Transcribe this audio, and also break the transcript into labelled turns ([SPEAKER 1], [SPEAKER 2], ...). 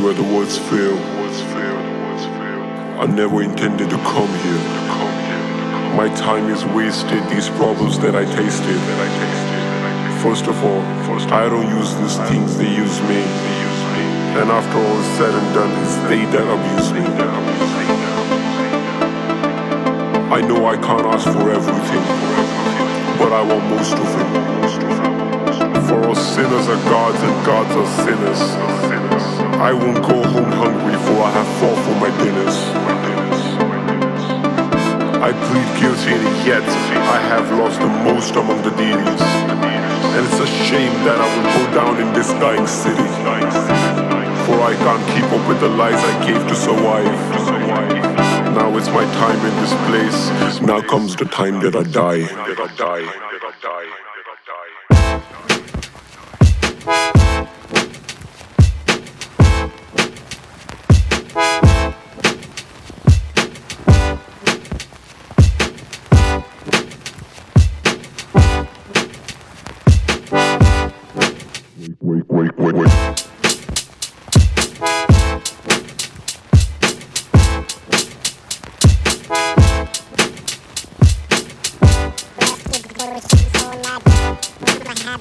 [SPEAKER 1] where the words fail. I never intended to come here. My time is wasted, these problems that I tasted. First of all, I don't use these things, they use me. And after all is said and done, it's they that abuse me. I know I can't ask for everything, but I want most of it. For all sinners are gods and gods are sinners. I won't go home hungry, for I have fought for my dinners. I plead guilty and yet I have lost the most among the deities. And it's a shame that I will go down in this dying city. For I can't keep up with the lies I gave to survive. Now it's my time in this place. Now comes the time that I die.